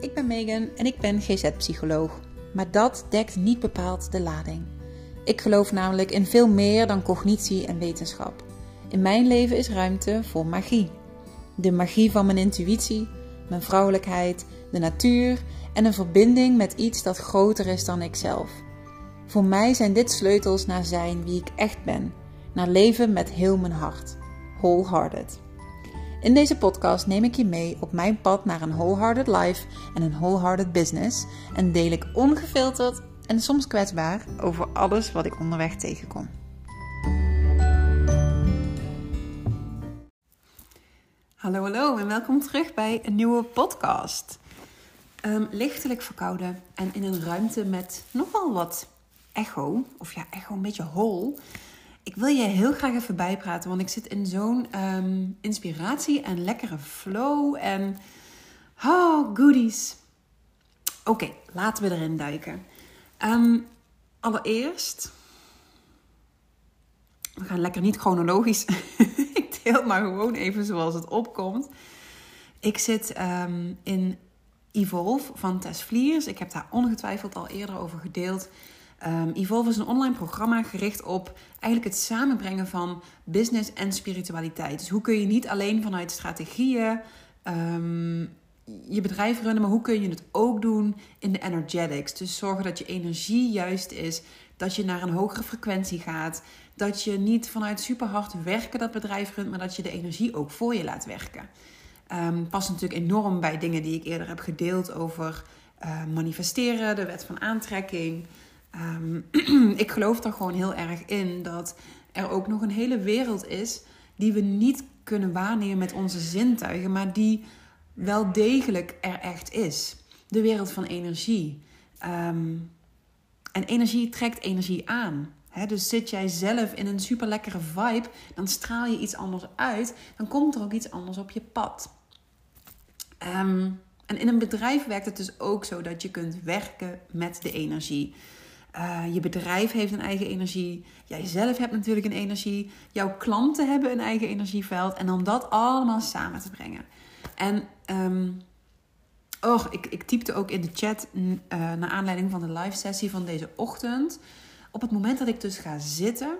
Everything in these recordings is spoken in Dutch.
ik ben Megan en ik ben GZ-psycholoog. Maar dat dekt niet bepaald de lading. Ik geloof namelijk in veel meer dan cognitie en wetenschap. In mijn leven is ruimte voor magie. De magie van mijn intuïtie, mijn vrouwelijkheid, de natuur en een verbinding met iets dat groter is dan ikzelf. Voor mij zijn dit sleutels naar zijn wie ik echt ben, naar leven met heel mijn hart. Wholehearted. In deze podcast neem ik je mee op mijn pad naar een wholehearted life en een wholehearted business en deel ik ongefilterd en soms kwetsbaar over alles wat ik onderweg tegenkom. Hallo, hallo en welkom terug bij een nieuwe podcast. Um, lichtelijk verkouden en in een ruimte met nogal wat echo, of ja, echo een beetje hol. Ik wil je heel graag even bijpraten, want ik zit in zo'n ehm, inspiratie en lekkere flow en oh, goodies. Oké, laten we erin duiken. Um, allereerst, we gaan lekker niet chronologisch. ik deel maar gewoon even zoals het opkomt. Ik zit um, in Evolve van Tess Vliers. Ik heb daar ongetwijfeld al eerder over gedeeld. Um, Evolve is een online programma gericht op eigenlijk het samenbrengen van business en spiritualiteit. Dus hoe kun je niet alleen vanuit strategieën um, je bedrijf runnen, maar hoe kun je het ook doen in de energetics? Dus zorgen dat je energie juist is, dat je naar een hogere frequentie gaat, dat je niet vanuit super hard werken dat bedrijf runt, maar dat je de energie ook voor je laat werken. Um, past natuurlijk enorm bij dingen die ik eerder heb gedeeld over uh, manifesteren, de wet van aantrekking. Um, ik geloof er gewoon heel erg in dat er ook nog een hele wereld is die we niet kunnen waarnemen met onze zintuigen, maar die wel degelijk er echt is. De wereld van energie. Um, en energie trekt energie aan. Dus zit jij zelf in een super lekkere vibe, dan straal je iets anders uit. Dan komt er ook iets anders op je pad. Um, en in een bedrijf werkt het dus ook zo dat je kunt werken met de energie. Uh, je bedrijf heeft een eigen energie. Jij zelf hebt natuurlijk een energie. Jouw klanten hebben een eigen energieveld. En om dat allemaal samen te brengen. En oh, ik, ik typte ook in de chat uh, naar aanleiding van de live sessie van deze ochtend. Op het moment dat ik dus ga zitten.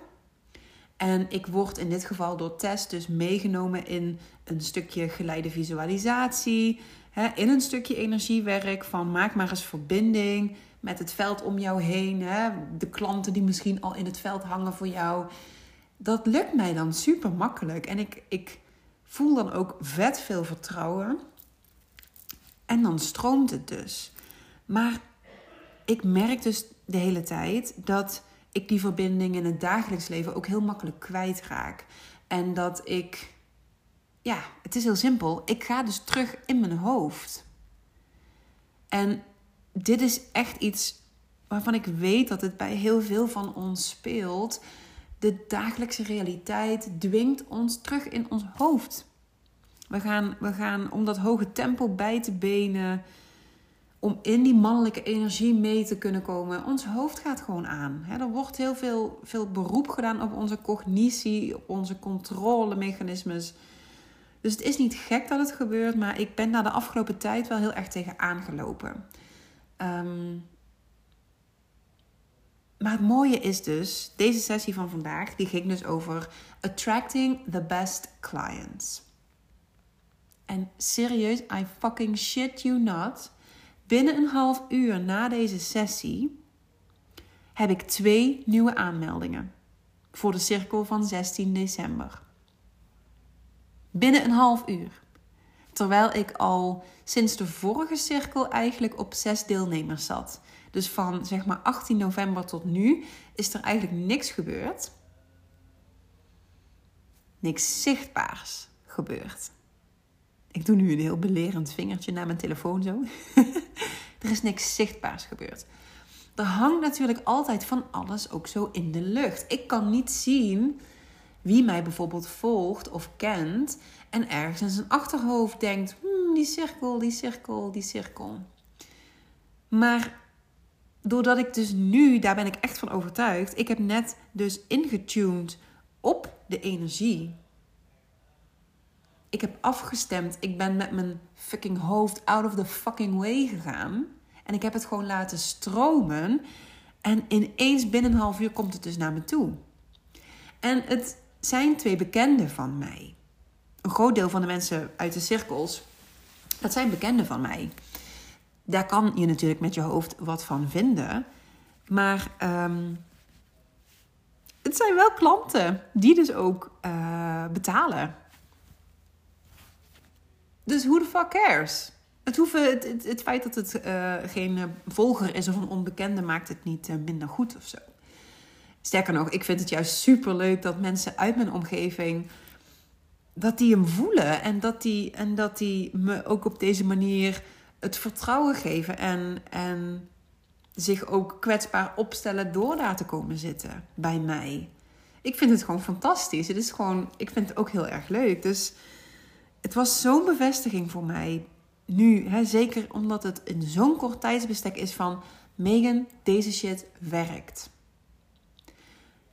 En ik word in dit geval door Tess dus meegenomen in een stukje geleide visualisatie. Hè, in een stukje energiewerk van maak maar eens verbinding met het veld om jou heen. Hè? De klanten die misschien al in het veld hangen voor jou. Dat lukt mij dan super makkelijk. En ik, ik voel dan ook vet veel vertrouwen. En dan stroomt het dus. Maar ik merk dus de hele tijd dat ik die verbinding in het dagelijks leven ook heel makkelijk kwijtraak. En dat ik, ja, het is heel simpel. Ik ga dus terug in mijn hoofd. En dit is echt iets waarvan ik weet dat het bij heel veel van ons speelt. De dagelijkse realiteit dwingt ons terug in ons hoofd. We gaan, we gaan om dat hoge tempo bij te benen, om in die mannelijke energie mee te kunnen komen. Ons hoofd gaat gewoon aan. er wordt heel veel, veel beroep gedaan op onze cognitie, op onze controlemechanismes. Dus het is niet gek dat het gebeurt, maar ik ben daar de afgelopen tijd wel heel erg tegen aangelopen. Um, maar het mooie is dus, deze sessie van vandaag, die ging dus over attracting the best clients. En serieus, I fucking shit you not. Binnen een half uur na deze sessie heb ik twee nieuwe aanmeldingen voor de cirkel van 16 december. Binnen een half uur. Terwijl ik al sinds de vorige cirkel eigenlijk op zes deelnemers zat. Dus van zeg maar 18 november tot nu is er eigenlijk niks gebeurd. Niks zichtbaars gebeurd. Ik doe nu een heel belerend vingertje naar mijn telefoon zo. er is niks zichtbaars gebeurd. Er hangt natuurlijk altijd van alles ook zo in de lucht. Ik kan niet zien wie mij bijvoorbeeld volgt of kent en ergens in zijn achterhoofd denkt: hmm, die cirkel, die cirkel, die cirkel. Maar doordat ik dus nu, daar ben ik echt van overtuigd, ik heb net dus ingetuned op de energie. ik heb afgestemd. Ik ben met mijn fucking hoofd out of the fucking way gegaan. En ik heb het gewoon laten stromen. En ineens binnen een half uur komt het dus naar me toe. En het zijn twee bekenden van mij. Een groot deel van de mensen uit de cirkels, dat zijn bekenden van mij. Daar kan je natuurlijk met je hoofd wat van vinden. Maar um, het zijn wel klanten die dus ook uh, betalen. Dus who the fuck cares? Het, hoeven, het, feit dat het uh, geen uh, volger is of een onbekende maakt het niet minder goed of zo. Sterker nog, ik vind het juist super leuk dat mensen uit mijn omgeving dat die hem voelen en dat die, en dat die me ook op deze manier het vertrouwen geven en, en zich ook kwetsbaar opstellen door daar te komen zitten bij mij. Ik vind het gewoon fantastisch. Het is gewoon, ik vind het ook heel erg leuk. Dus het was zo'n bevestiging voor mij nu. Hè, zeker omdat het in zo'n kort tijdsbestek is van... Megan, deze shit werkt.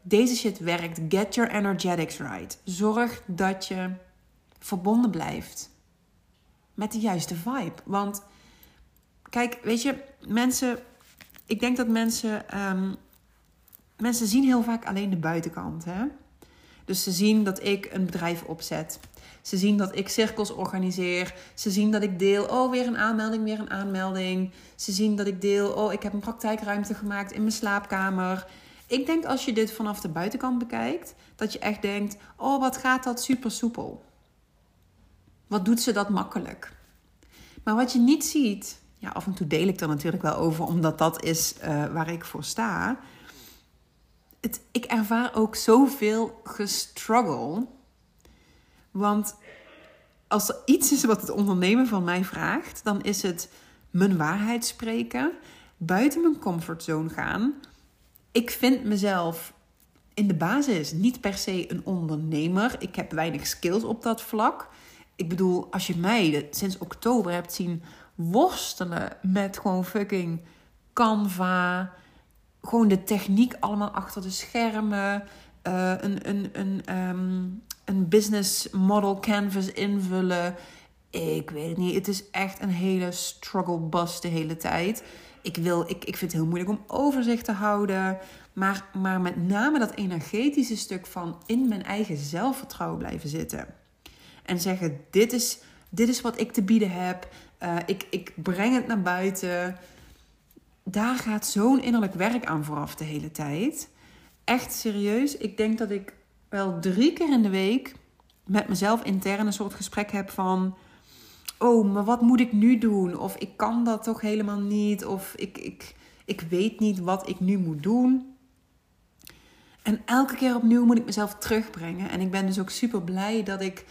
Deze shit werkt. Get your energetics right. Zorg dat je verbonden blijft met de juiste vibe. Want kijk, weet je, mensen ik denk dat mensen, um, mensen zien heel vaak alleen de buitenkant. Hè? Dus ze zien dat ik een bedrijf opzet. Ze zien dat ik cirkels organiseer. Ze zien dat ik deel, oh weer een aanmelding, weer een aanmelding. Ze zien dat ik deel, oh ik heb een praktijkruimte gemaakt in mijn slaapkamer. Ik denk als je dit vanaf de buitenkant bekijkt, dat je echt denkt, oh wat gaat dat super soepel. Wat doet ze dat makkelijk. Maar wat je niet ziet, ja, af en toe deel ik er natuurlijk wel over, omdat dat is uh, waar ik voor sta. Het, ik ervaar ook zoveel gestruggle. Want als er iets is wat het ondernemen van mij vraagt, dan is het mijn waarheid spreken, buiten mijn comfortzone gaan. Ik vind mezelf in de basis niet per se een ondernemer. Ik heb weinig skills op dat vlak. Ik bedoel, als je mij sinds oktober hebt zien worstelen met gewoon fucking Canva. Gewoon de techniek allemaal achter de schermen. Uh, een, een, een, um, een business model canvas invullen. Ik weet het niet. Het is echt een hele struggle bus de hele tijd. Ik, wil, ik, ik vind het heel moeilijk om overzicht te houden. Maar, maar met name dat energetische stuk van in mijn eigen zelfvertrouwen blijven zitten. En zeggen: Dit is, dit is wat ik te bieden heb. Uh, ik, ik breng het naar buiten. Daar gaat zo'n innerlijk werk aan vooraf de hele tijd. Echt serieus. Ik denk dat ik wel drie keer in de week met mezelf intern een soort gesprek heb van. Oh, maar wat moet ik nu doen? Of ik kan dat toch helemaal niet. Of ik, ik, ik weet niet wat ik nu moet doen. En elke keer opnieuw moet ik mezelf terugbrengen. En ik ben dus ook super blij dat ik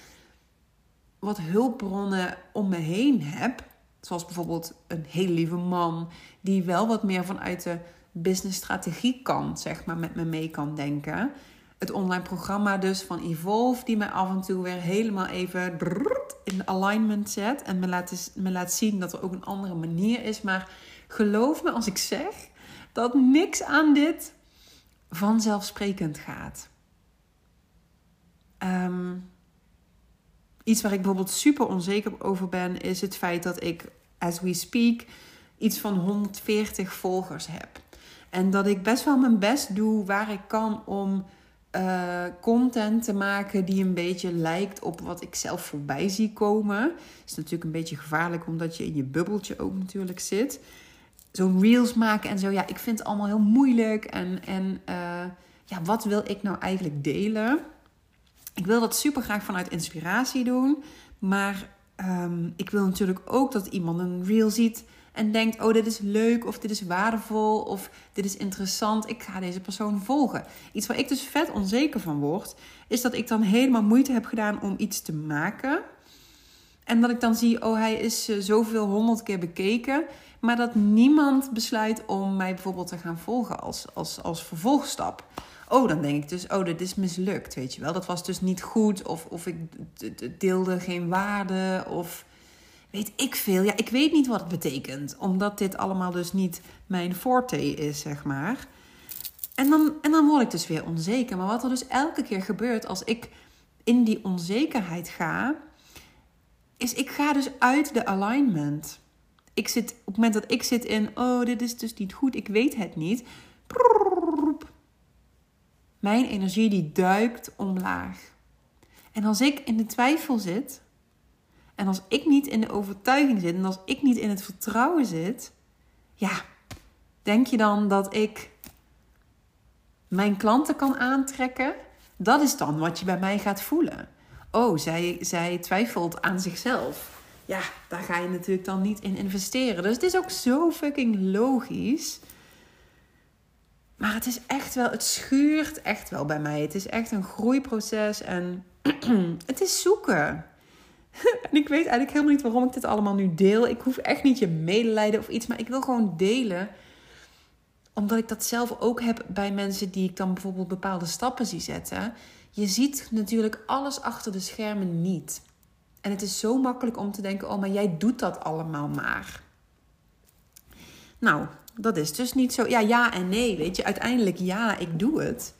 wat hulpbronnen om me heen heb. Zoals bijvoorbeeld een hele lieve man die wel wat meer vanuit de business strategie kant, zeg maar, met me mee kan denken. Het online programma dus van Evolve, die mij af en toe weer helemaal even in alignment zet. En me laat, me laat zien dat er ook een andere manier is. Maar geloof me als ik zeg dat niks aan dit vanzelfsprekend gaat. Um, Iets waar ik bijvoorbeeld super onzeker over ben, is het feit dat ik, as we speak, iets van 140 volgers heb. En dat ik best wel mijn best doe waar ik kan om uh, content te maken die een beetje lijkt op wat ik zelf voorbij zie komen. Is natuurlijk een beetje gevaarlijk omdat je in je bubbeltje ook natuurlijk zit. Zo'n reels maken en zo, ja, ik vind het allemaal heel moeilijk. En, en uh, ja, wat wil ik nou eigenlijk delen? Ik wil dat super graag vanuit inspiratie doen. Maar um, ik wil natuurlijk ook dat iemand een reel ziet en denkt: oh, dit is leuk, of dit is waardevol, of dit is interessant. Ik ga deze persoon volgen. Iets waar ik dus vet onzeker van word, is dat ik dan helemaal moeite heb gedaan om iets te maken. En dat ik dan zie: oh, hij is uh, zoveel honderd keer bekeken. Maar dat niemand besluit om mij bijvoorbeeld te gaan volgen als, als, als vervolgstap. Oh, dan denk ik dus, oh, dit is mislukt, weet je wel. Dat was dus niet goed, of, of ik deelde geen waarde, of weet ik veel. Ja, ik weet niet wat het betekent, omdat dit allemaal dus niet mijn forte is, zeg maar. En dan, en dan word ik dus weer onzeker. Maar wat er dus elke keer gebeurt als ik in die onzekerheid ga, is ik ga dus uit de alignment. Ik zit, op het moment dat ik zit in, oh, dit is dus niet goed, ik weet het niet. Mijn energie die duikt omlaag. En als ik in de twijfel zit, en als ik niet in de overtuiging zit, en als ik niet in het vertrouwen zit, ja, denk je dan dat ik mijn klanten kan aantrekken? Dat is dan wat je bij mij gaat voelen. Oh, zij, zij twijfelt aan zichzelf. Ja, daar ga je natuurlijk dan niet in investeren. Dus het is ook zo fucking logisch. Maar het is echt wel, het schuurt echt wel bij mij. Het is echt een groeiproces en het is zoeken. en ik weet eigenlijk helemaal niet waarom ik dit allemaal nu deel. Ik hoef echt niet je medelijden of iets, maar ik wil gewoon delen omdat ik dat zelf ook heb bij mensen die ik dan bijvoorbeeld bepaalde stappen zie zetten. Je ziet natuurlijk alles achter de schermen niet. En het is zo makkelijk om te denken: oh, maar jij doet dat allemaal maar. Nou, dat is dus niet zo. Ja, ja en nee. Weet je, uiteindelijk ja, ik doe het.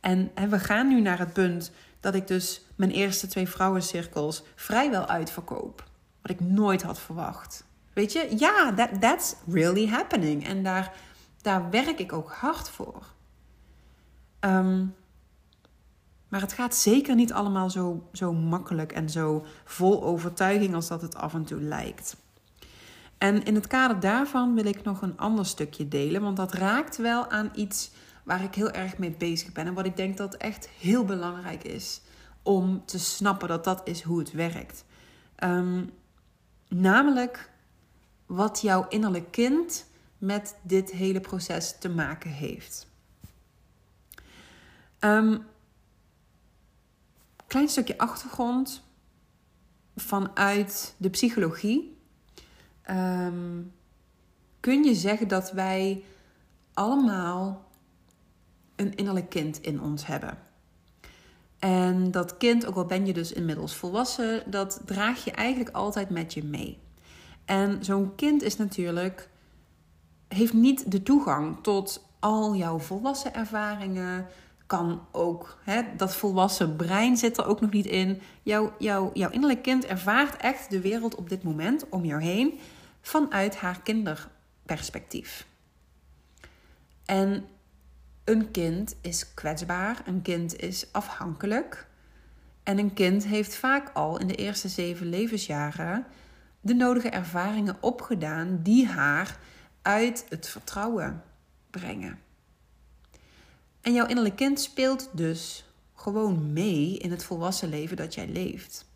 En, en we gaan nu naar het punt dat ik dus mijn eerste twee vrouwencirkels vrijwel uitverkoop. Wat ik nooit had verwacht. Weet je, ja, that, that's really happening. En daar daar werk ik ook hard voor. Ehm, maar het gaat zeker niet allemaal zo, zo makkelijk en zo vol overtuiging als dat het af en toe lijkt. En in het kader daarvan wil ik nog een ander stukje delen, want dat raakt wel aan iets waar ik heel erg mee bezig ben en wat ik denk dat echt heel belangrijk is om te snappen dat dat is hoe het werkt. Um, namelijk wat jouw innerlijk kind met dit hele proces te maken heeft. Um, klein stukje achtergrond vanuit de psychologie. Ehm, kun je zeggen dat wij allemaal een innerlijk kind in ons hebben. En dat kind, ook al ben je dus inmiddels volwassen, dat draag je eigenlijk altijd met je mee. En zo'n kind is natuurlijk heeft niet de toegang tot al jouw volwassen ervaringen. Kan ook, hè, dat volwassen brein zit er ook nog niet in. Jouw, jouw, jouw innerlijk kind ervaart echt de wereld op dit moment om jou heen vanuit haar kinderperspectief. En een kind is kwetsbaar, een kind is afhankelijk. En een kind heeft vaak al in de eerste zeven levensjaren de nodige ervaringen opgedaan die haar uit het vertrouwen brengen. En jouw innerlijk kind speelt dus gewoon mee in het volwassen leven dat jij leeft.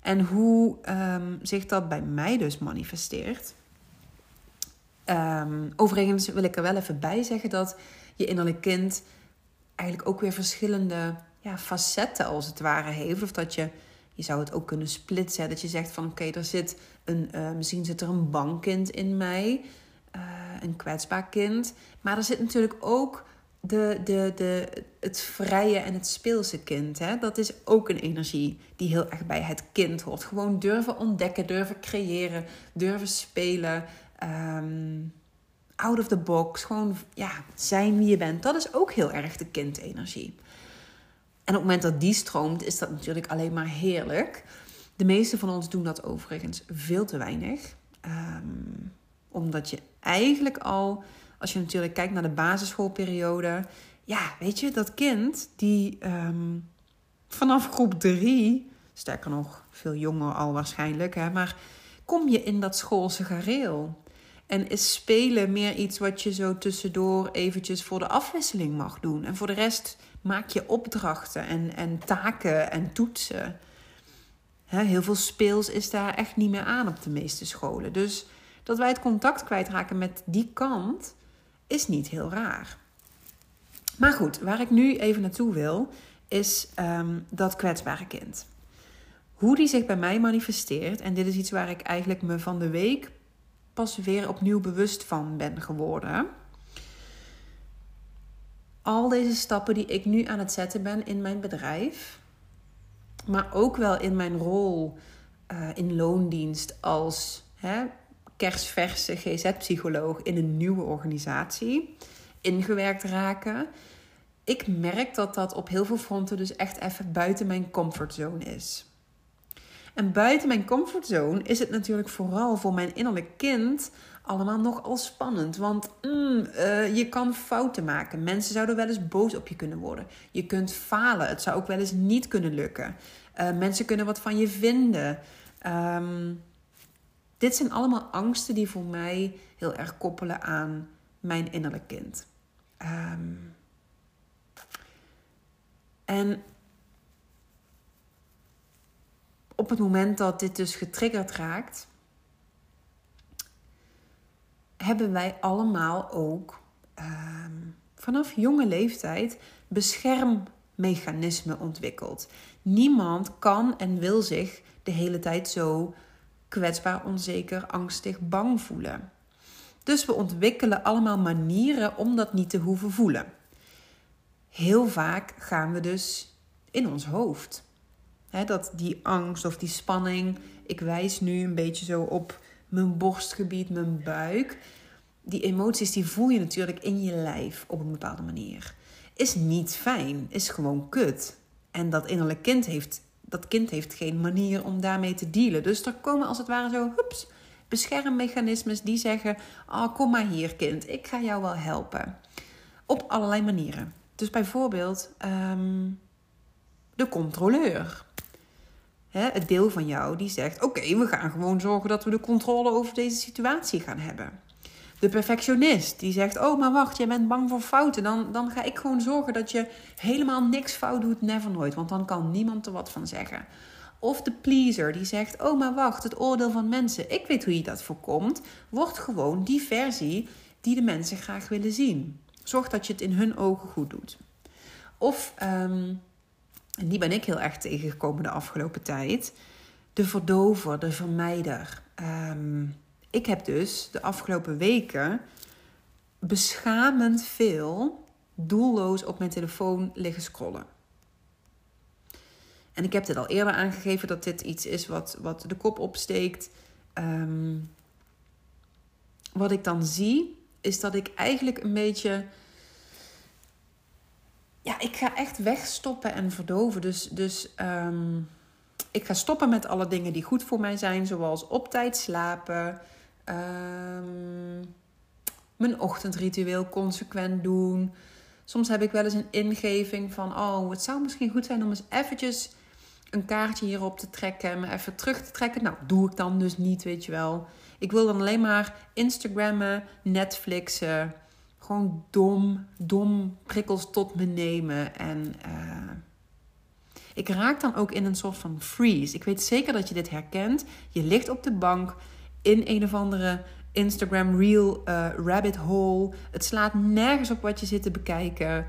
En hoe um, zich dat bij mij dus manifesteert. Um, overigens wil ik er wel even bij zeggen dat je innerlijk kind eigenlijk ook weer verschillende ja, facetten als het ware heeft. Of dat je, je zou het ook kunnen splitsen. Dat je zegt van oké, er zit een, uh, misschien zit er een bankkind in mij een kwetsbaar kind. Maar er zit natuurlijk ook de, de, de, het vrije en het speelse kind. Hè? Dat is ook een energie die heel erg bij het kind hoort. Gewoon durven ontdekken, durven creëren, durven spelen. Ehm, out of the box. Gewoon ja, zijn wie je bent. Dat is ook heel erg de kindenergie. En op het moment dat die stroomt, is dat natuurlijk alleen maar heerlijk. De meeste van ons doen dat overigens veel te weinig. Um, omdat je eigenlijk al, als je natuurlijk kijkt naar de basisschoolperiode, ja, weet je, dat kind die ehm, vanaf groep drie, sterker nog, veel jonger al waarschijnlijk, hè, maar kom je in dat schoolse gareel. En is spelen meer iets wat je zo tussendoor eventjes voor de afwisseling mag doen. En voor de rest maak je opdrachten en, en taken en toetsen. heel veel speels is daar echt niet meer aan op de meeste scholen. Dus dat wij het contact kwijtraken met die kant is niet heel raar. Maar goed, waar ik nu even naartoe wil, is ehm, dat kwetsbare kind. Hoe die zich bij mij manifesteert, en dit is iets waar ik eigenlijk me van de week pas weer opnieuw bewust van ben geworden. Al deze stappen die ik nu aan het zetten ben in mijn bedrijf, maar ook wel in mijn rol uh, in loondienst als hè, kerstverse GZ-psycholoog in een nieuwe organisatie ingewerkt raken. Ik merk dat dat op heel veel fronten dus echt even buiten mijn comfortzone is. En buiten mijn comfortzone is het natuurlijk vooral voor mijn innerlijk kind allemaal nogal spannend. Want mm, uh, je kan fouten maken. Mensen zouden wel eens boos op je kunnen worden. Je kunt falen. Het zou ook wel eens niet kunnen lukken. Uh, mensen kunnen wat van je vinden. Um, dit zijn allemaal angsten die voor mij heel erg koppelen aan mijn innerlijk kind. Um, en op het moment dat dit dus getriggerd raakt, hebben wij allemaal ook um, vanaf jonge leeftijd beschermmechanismen ontwikkeld. Niemand kan en wil zich de hele tijd zo kwetsbaar, onzeker, angstig, bang voelen. Dus we ontwikkelen allemaal manieren om dat niet te hoeven voelen. Heel vaak gaan we dus in ons hoofd. Dat die angst of die spanning, ik wijs nu een beetje zo op mijn borstgebied, mijn buik. Die emoties die voel je natuurlijk in je lijf op een bepaalde manier. Is niet fijn, is gewoon kut. En dat innerlijk kind heeft, dat kind heeft geen manier om daarmee te dealen. Dus er komen als het ware zo, hups, beschermmechanismes die zeggen: Oh, kom maar hier, kind, ik ga jou wel helpen. Op allerlei manieren. Dus bijvoorbeeld um, de controleur. Het deel van jou die zegt: Oké, we gaan gewoon zorgen dat we de controle over deze situatie gaan hebben. De perfectionist die zegt: Oh, maar wacht, jij bent bang voor fouten. Dan, dan ga ik gewoon zorgen dat je helemaal niks fout doet, never nooit. Want dan kan niemand er wat van zeggen. Of de pleaser die zegt: Oh, maar wacht, het oordeel van mensen. Ik weet hoe je dat voorkomt. Word gewoon die versie die de mensen graag willen zien. Zorg dat je het in hun ogen goed doet. Of, um, en die ben ik heel erg tegengekomen de afgelopen tijd, de verdover, de vermijder. Um, ik heb dus de afgelopen weken beschamend veel doelloos op mijn telefoon liggen scrollen. En ik heb dit al eerder aangegeven dat dit iets is wat, wat de kop opsteekt. Um, wat ik dan zie, is dat ik eigenlijk een beetje. Ja, ik ga echt wegstoppen en verdoven. Dus, dus um, ik ga stoppen met alle dingen die goed voor mij zijn, zoals op tijd slapen, um, mijn ochtendritueel consequent doen. Soms heb ik wel eens een ingeving van: oh, het zou misschien goed zijn om eens eventjes een kaartje hierop te trekken en me even terug te trekken. Nou, doe ik dan dus niet, weet je wel. Ik wil dan alleen maar Instagrammen, Netflixen. Gewoon dom, dom prikkels tot me nemen. En uh, ik raak dan ook in een soort van freeze. Ik weet zeker dat je dit herkent. Je ligt op de bank in een of andere Instagram Reel uh, rabbit hole. Het slaat nergens op wat je zit te bekijken.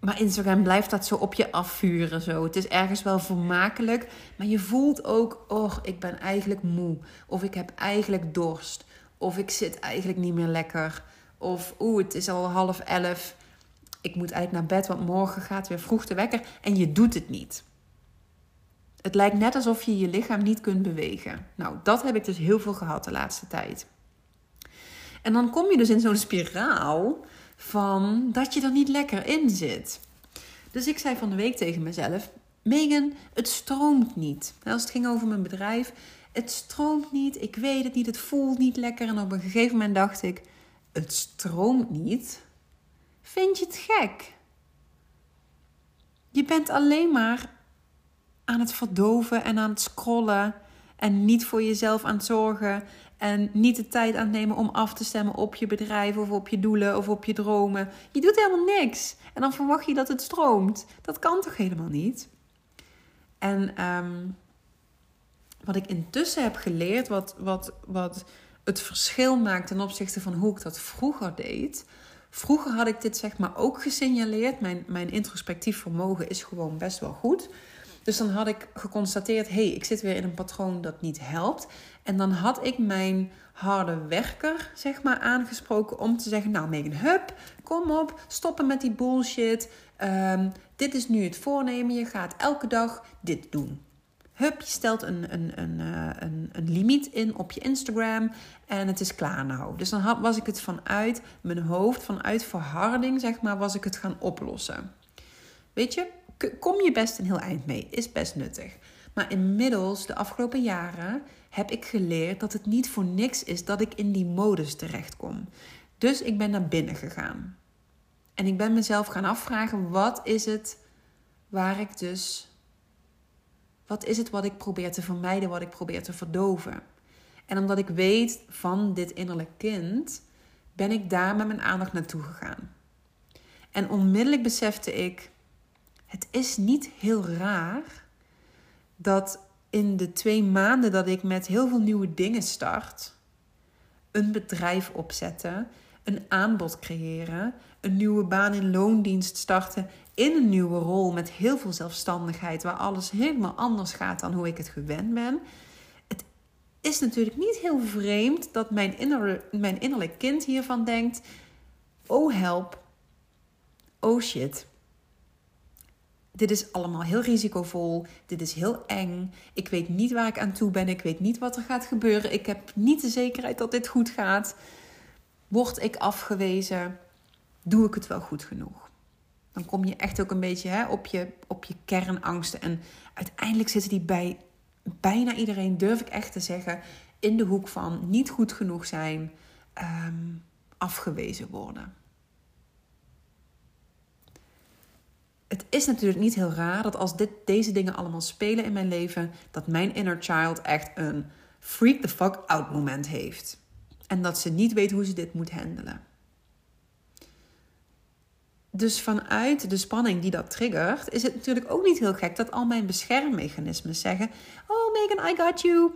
Maar Instagram blijft dat zo op je afvuren. Zo. Het is ergens wel vermakelijk. Maar je voelt ook, oh, ik ben eigenlijk moe. Of ik heb eigenlijk dorst. Of ik zit eigenlijk niet meer lekker. Of oeh, het is al half elf. Ik moet eigenlijk naar bed, want morgen gaat weer vroeg te wekker. En je doet het niet. Het lijkt net alsof je je lichaam niet kunt bewegen. Nou, dat heb ik dus heel veel gehad de laatste tijd. En dan kom je dus in zo'n spiraal van dat je er niet lekker in zit. Dus ik zei van de week tegen mezelf: Megan, het stroomt niet. Als het ging over mijn bedrijf, het stroomt niet. Ik weet het niet, het voelt niet lekker. En op een gegeven moment dacht ik: Het stroomt niet. Vind je het gek? Je bent alleen maar aan het verdoven en aan het scrollen en niet voor jezelf aan het zorgen en niet de tijd aan het nemen om af te stemmen op je bedrijf of op je doelen of op je dromen. Je doet helemaal niks. En dan verwacht je dat het stroomt. Dat kan toch helemaal niet? En um, wat ik intussen heb geleerd, wat, wat, wat het verschil maakt ten opzichte van hoe ik dat vroeger deed. Vroeger had ik dit zeg maar ook gesignaleerd. Mijn, mijn introspectief vermogen is gewoon best wel goed. Dus dan had ik geconstateerd, hé, hey, ik zit weer in een patroon dat niet helpt. En dan had ik mijn harde werker, zeg maar, aangesproken om te zeggen, nou Megan, hup, kom op, stoppen met die bullshit. Um, dit is nu het voornemen, je gaat elke dag dit doen. Hup, je stelt een, een, een, eh, een, een limiet in op je Instagram en het is klaar nou. Dus dan was ik het vanuit mijn hoofd, vanuit verharding, zeg maar, was ik het gaan oplossen. Weet je, kom je best een heel eind mee. Is best nuttig. Maar inmiddels, de afgelopen jaren, heb ik geleerd dat het niet voor niks is dat ik in die modus terechtkom. Dus ik ben naar binnen gegaan. En ik ben mezelf gaan afvragen: wat is het waar ik dus. Wat is het wat ik probeer te vermijden, wat ik probeer te verdoven? En omdat ik weet van dit innerlijk kind, ben ik daar met mijn aandacht naartoe gegaan. En onmiddellijk besefte ik: het is niet heel raar dat in de twee maanden dat ik met heel veel nieuwe dingen start, een bedrijf opzetten, een aanbod creëren, een nieuwe baan in loondienst starten, in een nieuwe rol met heel veel zelfstandigheid, waar alles helemaal anders gaat dan hoe ik het gewend ben. Het is natuurlijk niet heel vreemd dat mijn, inner, mijn innerlijk kind hiervan denkt: oh help, oh shit. Dit is allemaal heel risicovol. Dit is heel eng. Ik weet niet waar ik aan toe ben. Ik weet niet wat er gaat gebeuren. Ik heb niet de zekerheid dat dit goed gaat. Word ik afgewezen? Doe ik het wel goed genoeg? Dan kom je echt ook een beetje hè, op, je, op je kernangsten. En uiteindelijk zitten die bij bijna iedereen, durf ik echt te zeggen, in de hoek van niet goed genoeg zijn, ehm, afgewezen worden. het is natuurlijk niet heel raar dat als dit, deze dingen allemaal spelen in mijn leven, dat mijn inner child echt een freak the fuck out moment heeft. En dat ze niet weet hoe ze dit moet handelen. Dus vanuit de spanning die dat triggert, is het natuurlijk ook niet heel gek dat al mijn beschermmechanismen zeggen: Oh Megan, I got you.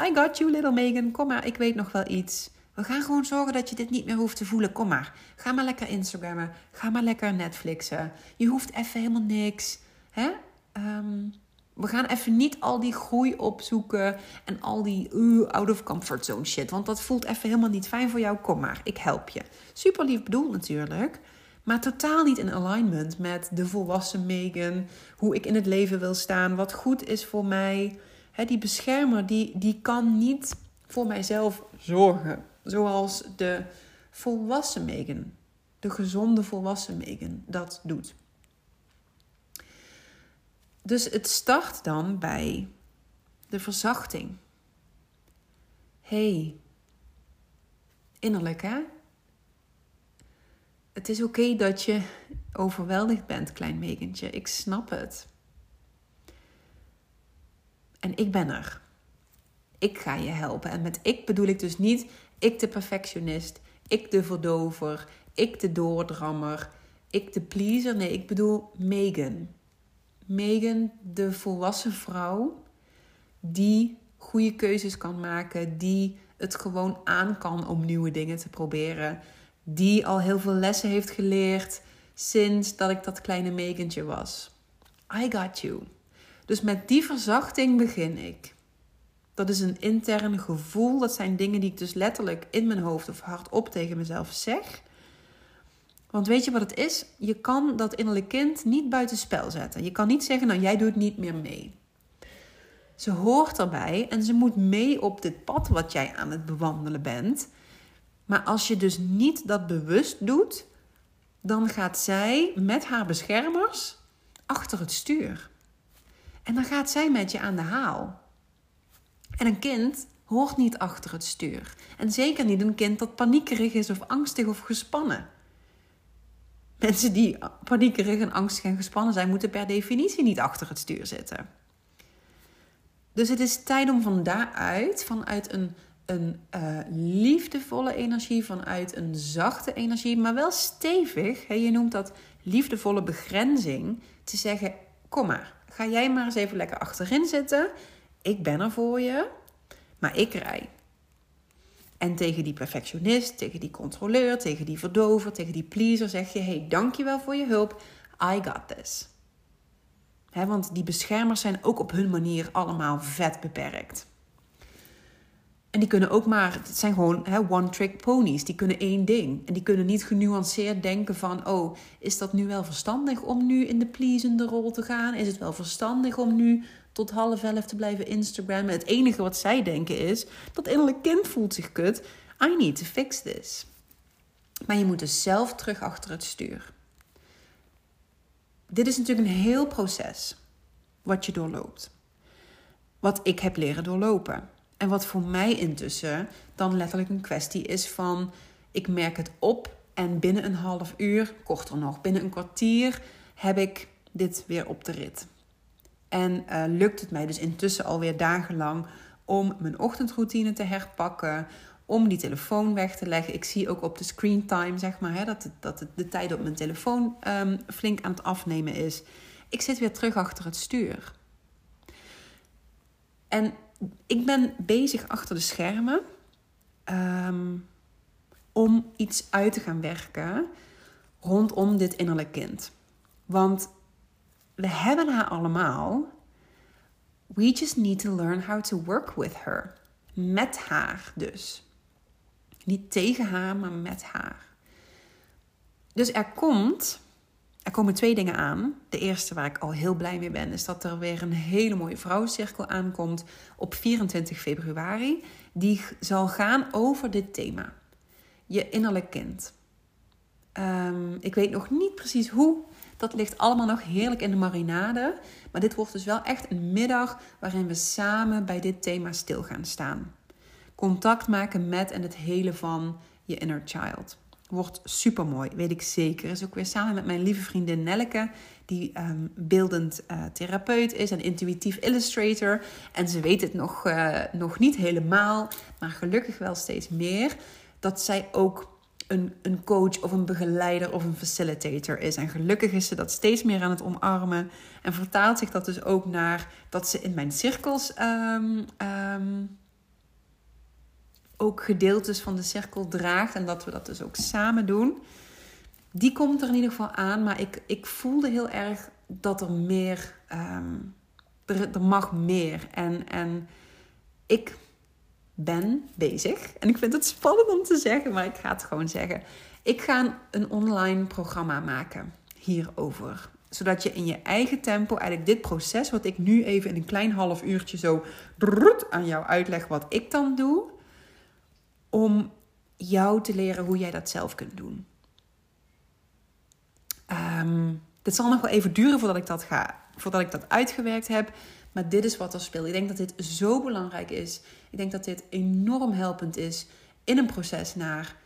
I got you, little Megan. Kom maar, ik weet nog wel iets. We gaan gewoon zorgen dat je dit niet meer hoeft te voelen. Kom maar, ga maar lekker Instagrammen. Ga maar lekker Netflixen. Je hoeft even helemaal niks. Hè? Ehm, we gaan even niet al die groei opzoeken en al die uh, out of comfort zone shit. Want dat voelt even helemaal niet fijn voor jou. Kom maar, ik help je. Super lief bedoeld natuurlijk. Maar totaal niet in alignment met de volwassen Megan. Hoe ik in het leven wil staan. Wat goed is voor mij. die beschermer die, die kan niet voor mijzelf zorgen. Zoals de volwassen Megan, de gezonde volwassen Megan, dat doet. Dus het start dan bij de verzachting. hey, innerlijk hè? Het is oké dat je overweldigd bent, klein Megentje. Ik snap het. En ik ben er. Ik ga je helpen. En met ik bedoel ik dus niet ik de perfectionist, ik de verdover, ik de doordrammer, ik de pleaser. Nee, ik bedoel Megan. Megan, de volwassen vrouw die goede keuzes kan maken, die het gewoon aan kan om nieuwe dingen te proberen, die al heel veel lessen heeft geleerd sinds dat ik dat kleine Megantje was. I got you. Dus met die verzachting begin ik. Dat is een intern gevoel. Dat zijn dingen die ik dus letterlijk in mijn hoofd of hardop tegen mezelf zeg. Want weet je wat het is? Je kan dat innerlijk kind niet buitenspel zetten. Je kan niet zeggen, nou jij doet niet meer mee. Ze hoort erbij en ze moet mee op dit pad wat jij aan het bewandelen bent. Maar als je dus niet dat bewust doet, dan gaat zij met haar beschermers achter het stuur. En dan gaat zij met je aan de haal. En een kind hoort niet achter het stuur. En zeker niet een kind dat paniekerig is of angstig of gespannen. Mensen die paniekerig en angstig en gespannen zijn, moeten per definitie niet achter het stuur zitten. Dus het is tijd om van daaruit, vanuit een, een uh, liefdevolle energie, vanuit een zachte energie, maar wel stevig, hè, je noemt dat liefdevolle begrenzing, te zeggen: Kom maar, ga jij maar eens even lekker achterin zitten ik ben er voor je, maar ik rij. En tegen die perfectionist, tegen die controleur, tegen die verdover, tegen die pleaser zeg je: hey, dankjewel voor je hulp. I got this. want die beschermers zijn ook op hun manier allemaal vet beperkt. En die kunnen ook maar, het zijn gewoon one-trick ponies. Die kunnen één ding. En die kunnen niet genuanceerd denken van, oh, is dat nu wel verstandig om nu in de pleasende rol te gaan? Is het wel verstandig om nu tot half elf te blijven Instagrammen. Het enige wat zij denken is, dat innerlijk kind voelt zich kut. I need to fix this. Maar je moet dus zelf terug achter het stuur. Dit is natuurlijk een heel proces wat je doorloopt. wat ik heb leren doorlopen. En wat voor mij intussen dan letterlijk een kwestie is van: ik merk het op en binnen een half uur, korter nog, binnen een kwartier heb ik dit weer op de rit. En uh, lukt het mij dus intussen alweer dagenlang om mijn ochtendroutine te herpakken, om die telefoon weg te leggen. Ik zie ook op de screen time, zeg maar, hè, dat, dat de tijd op mijn telefoon um, flink aan het afnemen is. Ik zit weer terug achter het stuur. En ik ben bezig achter de schermen um, om iets uit te gaan werken rondom dit innerlijk kind. Want we hebben haar allemaal. We just need to learn how to work with her. Met haar dus. Niet tegen haar, maar met haar. Dus er komt, er komen twee dingen aan. De eerste waar ik al heel blij mee ben, is dat er weer een hele mooie vrouwencirkel aankomt op 24 februari. Die zal gaan over dit thema. Je innerlijk kind. Um, ik weet nog niet precies hoe. Dat ligt allemaal nog heerlijk in de marinade. Maar dit wordt dus wel echt een middag waarin we samen bij dit thema stil gaan staan contact maken met en het hele van je inner child. Wordt super mooi, weet ik zeker. Is ook weer samen met mijn lieve vriendin Nelleke, die ehm, beeldend uh, therapeut is en intuïtief illustrator. En ze weet het nog, uh, nog niet helemaal, maar gelukkig wel steeds meer. Dat zij ook een, een coach of een begeleider of een facilitator is. En gelukkig is ze dat steeds meer aan het omarmen. En vertaalt zich dat dus ook naar dat ze in mijn cirkels um, um, ook gedeeltes van de cirkel draagt en dat we dat dus ook samen doen. Die komt er in ieder geval aan, maar ik, ik voelde heel erg dat er meer, um, er, er mag meer. En, en ik ben bezig, en ik vind het spannend om te zeggen, maar ik ga het gewoon zeggen. Ik ga een online programma maken hierover zodat je in je eigen tempo eigenlijk dit proces, wat ik nu even in een klein half uurtje zo aan jou uitleg, wat ik dan doe, om jou te leren hoe jij dat zelf kunt doen. Um, dit zal nog wel even duren voordat ik dat ga, voordat ik dat uitgewerkt heb. Maar dit is wat er speelt. Ik denk dat dit zo belangrijk is. Ik denk dat dit enorm helpend is in een proces naar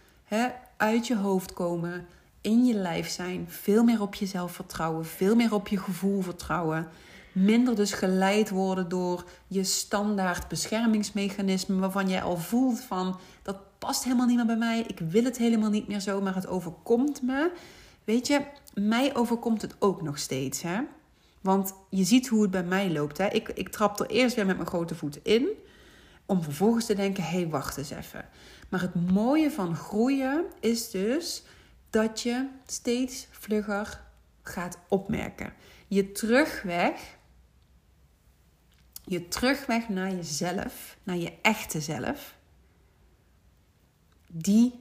uit je hoofd komen, in je lijf zijn, veel meer op jezelf vertrouwen, veel meer op je gevoel vertrouwen. Minder dus geleid worden door je standaard beschermingsmechanisme waarvan jij al voelt van dat past helemaal niet meer bij mij. Ik wil het helemaal niet meer zo, maar het overkomt me. Weet je, mij overkomt het ook nog steeds. Hè? Want je ziet hoe het bij mij loopt. Hè? Ik, ik trap er eerst weer met mijn grote voeten in. Om vervolgens te denken: hé, hey, wacht eens even. Maar het mooie van groeien is dus dat je steeds vlugger gaat opmerken. Je terugweg je terugweg naar jezelf, naar je echte zelf, die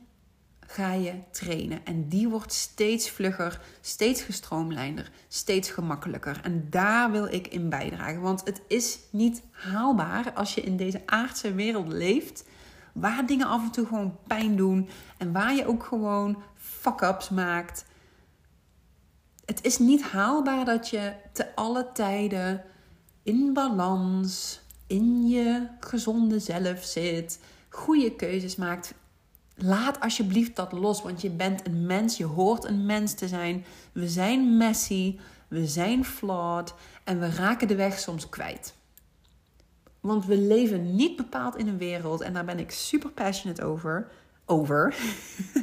ga je trainen. En die wordt steeds vlugger, steeds gestroomlijnder, steeds gemakkelijker. En daar wil ik in bijdragen. Want het is niet haalbaar als je in deze aardse wereld leeft. Waar dingen af en toe gewoon pijn doen. En waar je ook gewoon fuck-ups maakt. Het is niet haalbaar dat je te alle tijden in balans, in je gezonde zelf zit, goede keuzes maakt. Laat alsjeblieft dat los, want je bent een mens, je hoort een mens te zijn. We zijn messy, we zijn flawed en we raken de weg soms kwijt. Want we leven niet bepaald in een wereld, en daar ben ik super passionate over. Over.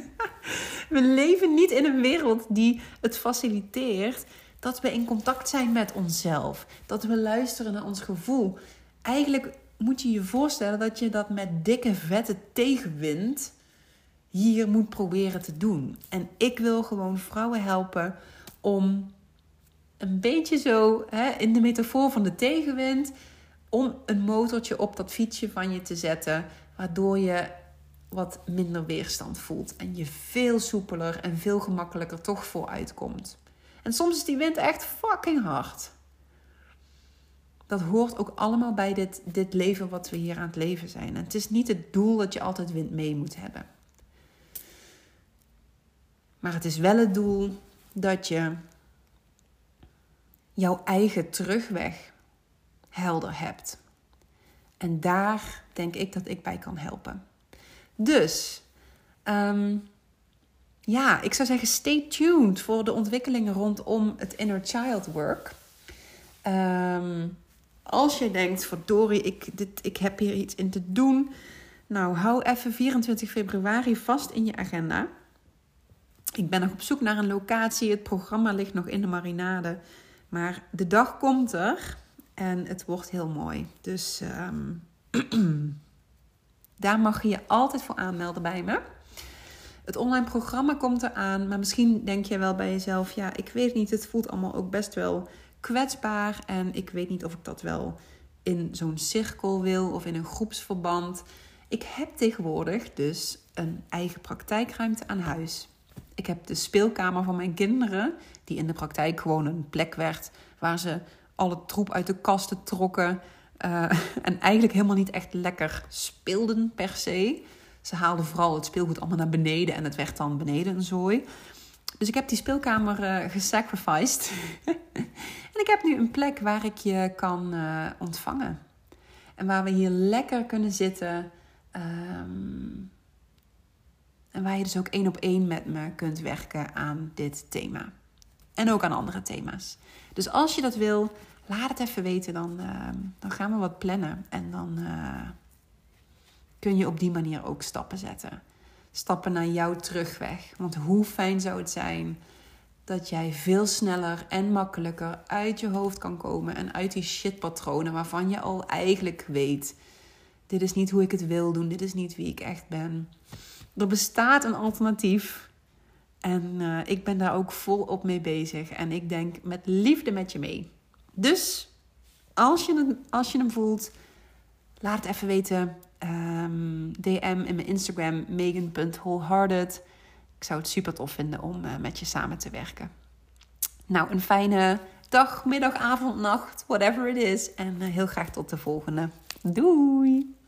we leven niet in een wereld die het faciliteert dat we in contact zijn met onszelf. Dat we luisteren naar ons gevoel. Eigenlijk moet je je voorstellen dat je dat met dikke, vette tegenwind hier moet proberen te doen. En ik wil gewoon vrouwen helpen om een beetje zo hè, in de metafoor van de tegenwind. Om een motortje op dat fietsje van je te zetten. Waardoor je wat minder weerstand voelt. En je veel soepeler en veel gemakkelijker toch vooruit komt. En soms is die wind echt fucking hard. Dat hoort ook allemaal bij dit, dit leven wat we hier aan het leven zijn. En het is niet het doel dat je altijd wind mee moet hebben. Maar het is wel het doel dat je jouw eigen terugweg helder hebt. En daar denk ik dat ik bij kan helpen. Dus, ehm, ja, ik zou zeggen, stay tuned voor de ontwikkelingen rondom het inner child work. Ehm, als je denkt, verdorie, ik, dit, ik heb hier iets in te doen. Nou, hou even 24 februari vast in je agenda. Ik ben nog op zoek naar een locatie. Het programma ligt nog in de marinade. Maar de dag komt er en het wordt heel mooi. Dus ehm, daar mag je je altijd voor aanmelden bij me. Het online programma komt eraan, maar misschien denk je wel bij jezelf: ja, ik weet niet, het voelt allemaal ook best wel kwetsbaar en ik weet niet of ik dat wel in zo'n cirkel wil of in een groepsverband. Ik heb tegenwoordig dus een eigen praktijkruimte aan huis. Ik heb de speelkamer van mijn kinderen, die in de praktijk gewoon een plek werd waar ze alle troep uit de kasten trokken. Uh, en eigenlijk helemaal niet echt lekker speelden per se. Ze haalden vooral het speelgoed allemaal naar beneden en het werd dan beneden een zooi. Dus ik heb die speelkamer uh, gesacrificed. en ik heb nu een plek waar ik je kan uh, ontvangen. En waar we hier lekker kunnen zitten. Um, en waar je dus ook één op één met me kunt werken aan dit thema. En ook aan andere thema's. Dus als je dat wil, laat het even weten. Dan, uh, dan gaan we wat plannen. En dan uh, kun je op die manier ook stappen zetten. Stappen naar jouw terugweg. Want hoe fijn zou het zijn dat jij veel sneller en makkelijker uit je hoofd kan komen. En uit die shitpatronen waarvan je al eigenlijk weet. Dit is niet hoe ik het wil doen. Dit is niet wie ik echt ben. Er bestaat een alternatief. En uh, ik ben daar ook volop mee bezig. En ik denk met liefde met je mee. Dus als je, hem, als je hem voelt, laat het even weten. DM in mijn Instagram, megan.wholehearted. Ik zou het super tof vinden om uh, met je samen te werken. Nou, een fijne dag, middag, avond, nacht, whatever it is. En uh, heel graag tot de volgende. Doei!